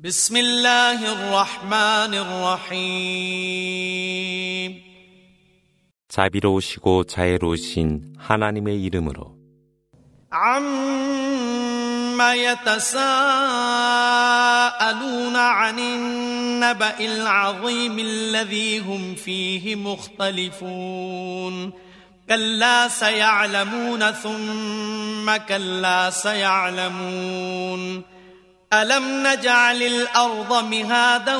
بسم الله الرحمن الرحيم 자비로우시고 자애로우신 하나님의 이름으로 عما يتساءلون عن النبأ العظيم الذي هم فيه مختلفون كلا سيعلمون ثم كلا سيعلمون ألم نجعل الأرض مهادا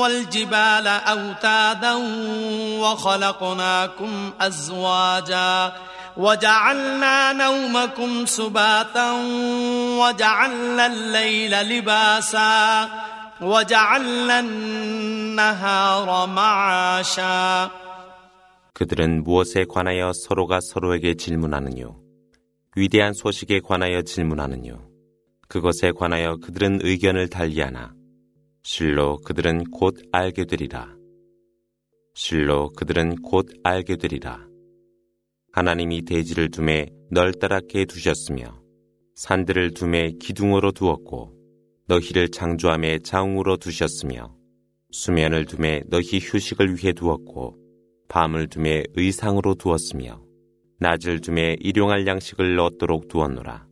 والجبال أوتادا وخلقناكم أزواجا وجعلنا نومكم سباتا وجعلنا الليل لباسا وجعلنا النهار معاشا 그들은 무엇에 관하여 서로가 서로에게 질문하느뇨 위대한 소식에 관하여 질문하느뇨 그것에 관하여 그들은 의견을 달리하나 실로 그들은 곧 알게 되리라. 실로 그들은 곧 알게 되리라. 하나님이 대지를 둠에 널따랗게 두셨으며 산들을 둠에 기둥으로 두었고 너희를 창조함에 자웅으로 두셨으며 수면을 둠에 너희 휴식을 위해 두었고 밤을 둠에 의상으로 두었으며 낮을 둠에 일용할 양식을 얻도록 두었노라.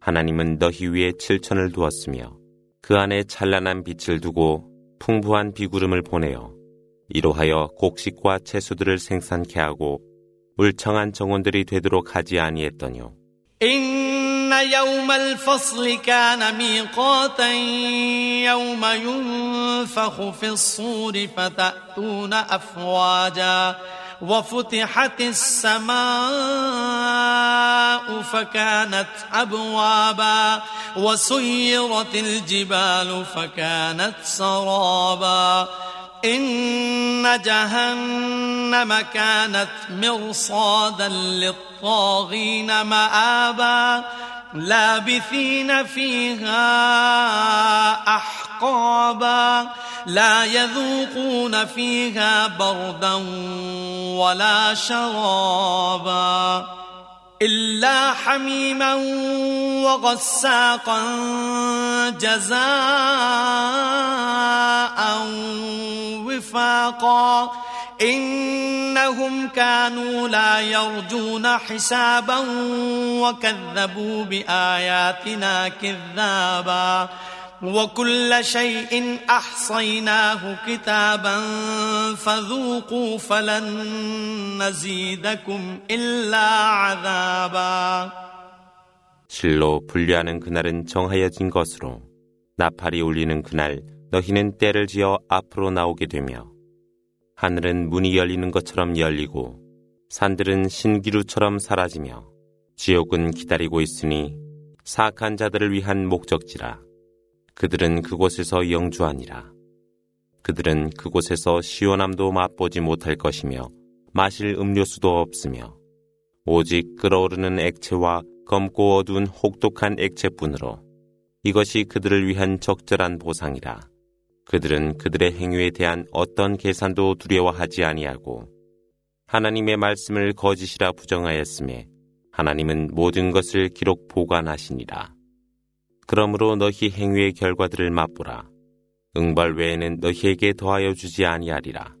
하나님은 너희 위에 칠천을 두었으며 그 안에 찬란한 빛을 두고 풍부한 비구름을 보내어 이로하여 곡식과 채소들을 생산케 하고 울청한 정원들이 되도록 하지 아니했더뇨. إن يوم الفصل كان ميقاتا يوم ينفخ في الصور فتأتون أفواجا وفتحت السماء فكانت أبوابا وسيرت الجبال فكانت سرابا إن جهنم كانت مرصادا للطاغين مآبا لابثين فيها أحقابا لا يذوقون فيها بردا ولا شرابا. إلا حميما وغساقا جزاء وفاقا. إنهم كانوا لا يرجون حسابا وكذبوا بآياتنا كذابا وكل شيء أحصيناه كتابا فذوقوا فلن نزيدكم إلا عذابا 실로 분류하는 그날은 정하여진 것으로 나팔이 울리는 그날 너희는 때를 지어 앞으로 나오게 되며 하늘은 문이 열리는 것처럼 열리고 산들은 신기루처럼 사라지며 지옥은 기다리고 있으니 사악한 자들을 위한 목적지라 그들은 그곳에서 영주하니라 그들은 그곳에서 시원함도 맛보지 못할 것이며 마실 음료수도 없으며 오직 끓어오르는 액체와 검고 어두운 혹독한 액체뿐으로 이것이 그들을 위한 적절한 보상이라. 그들은 그들의 행위에 대한 어떤 계산도 두려워하지 아니하고 하나님의 말씀을 거짓이라 부정하였음에 하나님은 모든 것을 기록 보관하시니라. 그러므로 너희 행위의 결과들을 맛보라. 응벌 외에는 너희에게 더하여 주지 아니하리라.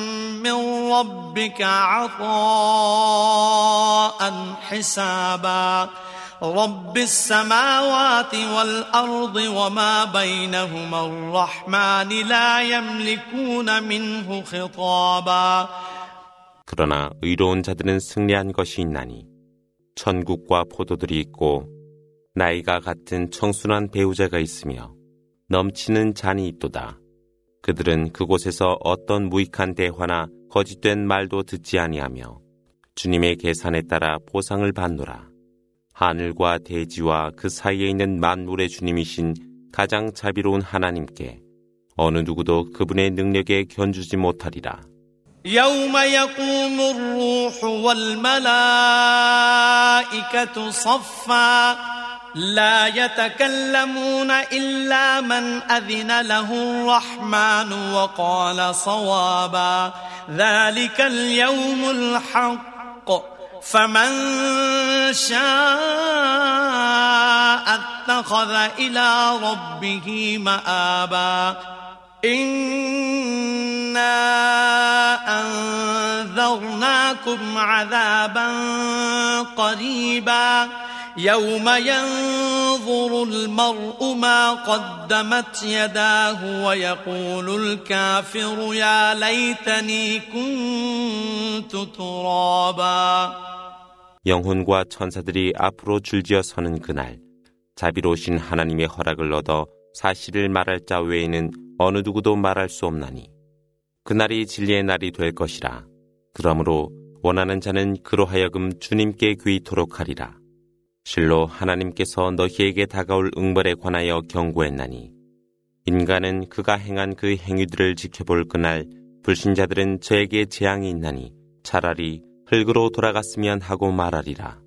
ربك عطاء حسابا رب السماوات والأرض وما بينهما الرحمن لا يملكون منه خطابا 그러나 의로운 자들은 승리한 것이 있나니 천국과 포도들이 있고 나이가 같은 청순한 배우자가 있으며 넘치는 잔이 있도다. 그들은 그곳에서 어떤 무익한 대화나 거짓된 말도 듣지 아니하며 주님의 계산에 따라 보상을 받노라. 하늘과 대지와 그 사이에 있는 만물의 주님이신 가장 자비로운 하나님께 어느 누구도 그분의 능력에 견주지 못하리라. يوم يقوم الروح والملائكة صفا لا يتكلمون إلا من أذن له الرحمن وقال صوابا. ذلك اليوم الحق. فمن شاء اتخذ إلى ربه مآبا. إنا أنذرناكم عذابا قريبا. يوم ينظر المرء ما قدمت يداه ويقول الكافر يا ليتني كنت ترابا 영혼과 천사들이 앞으로 줄지어 서는 그날 자비로우신 하나님의 허락을 얻어 사실을 말할 자 외에는 어느 누구도 말할 수 없나니 그날이 진리의 날이 될 것이라 그러므로 원하는 자는 그로 하여금 주님께 귀토록 하리라 실로 하나님께서 너희에게 다가올 응벌에 관하여 경고했나니 인간은 그가 행한 그 행위들을 지켜볼 그날 불신자들은 저에게 재앙이 있나니 차라리 흙으로 돌아갔으면 하고 말하리라.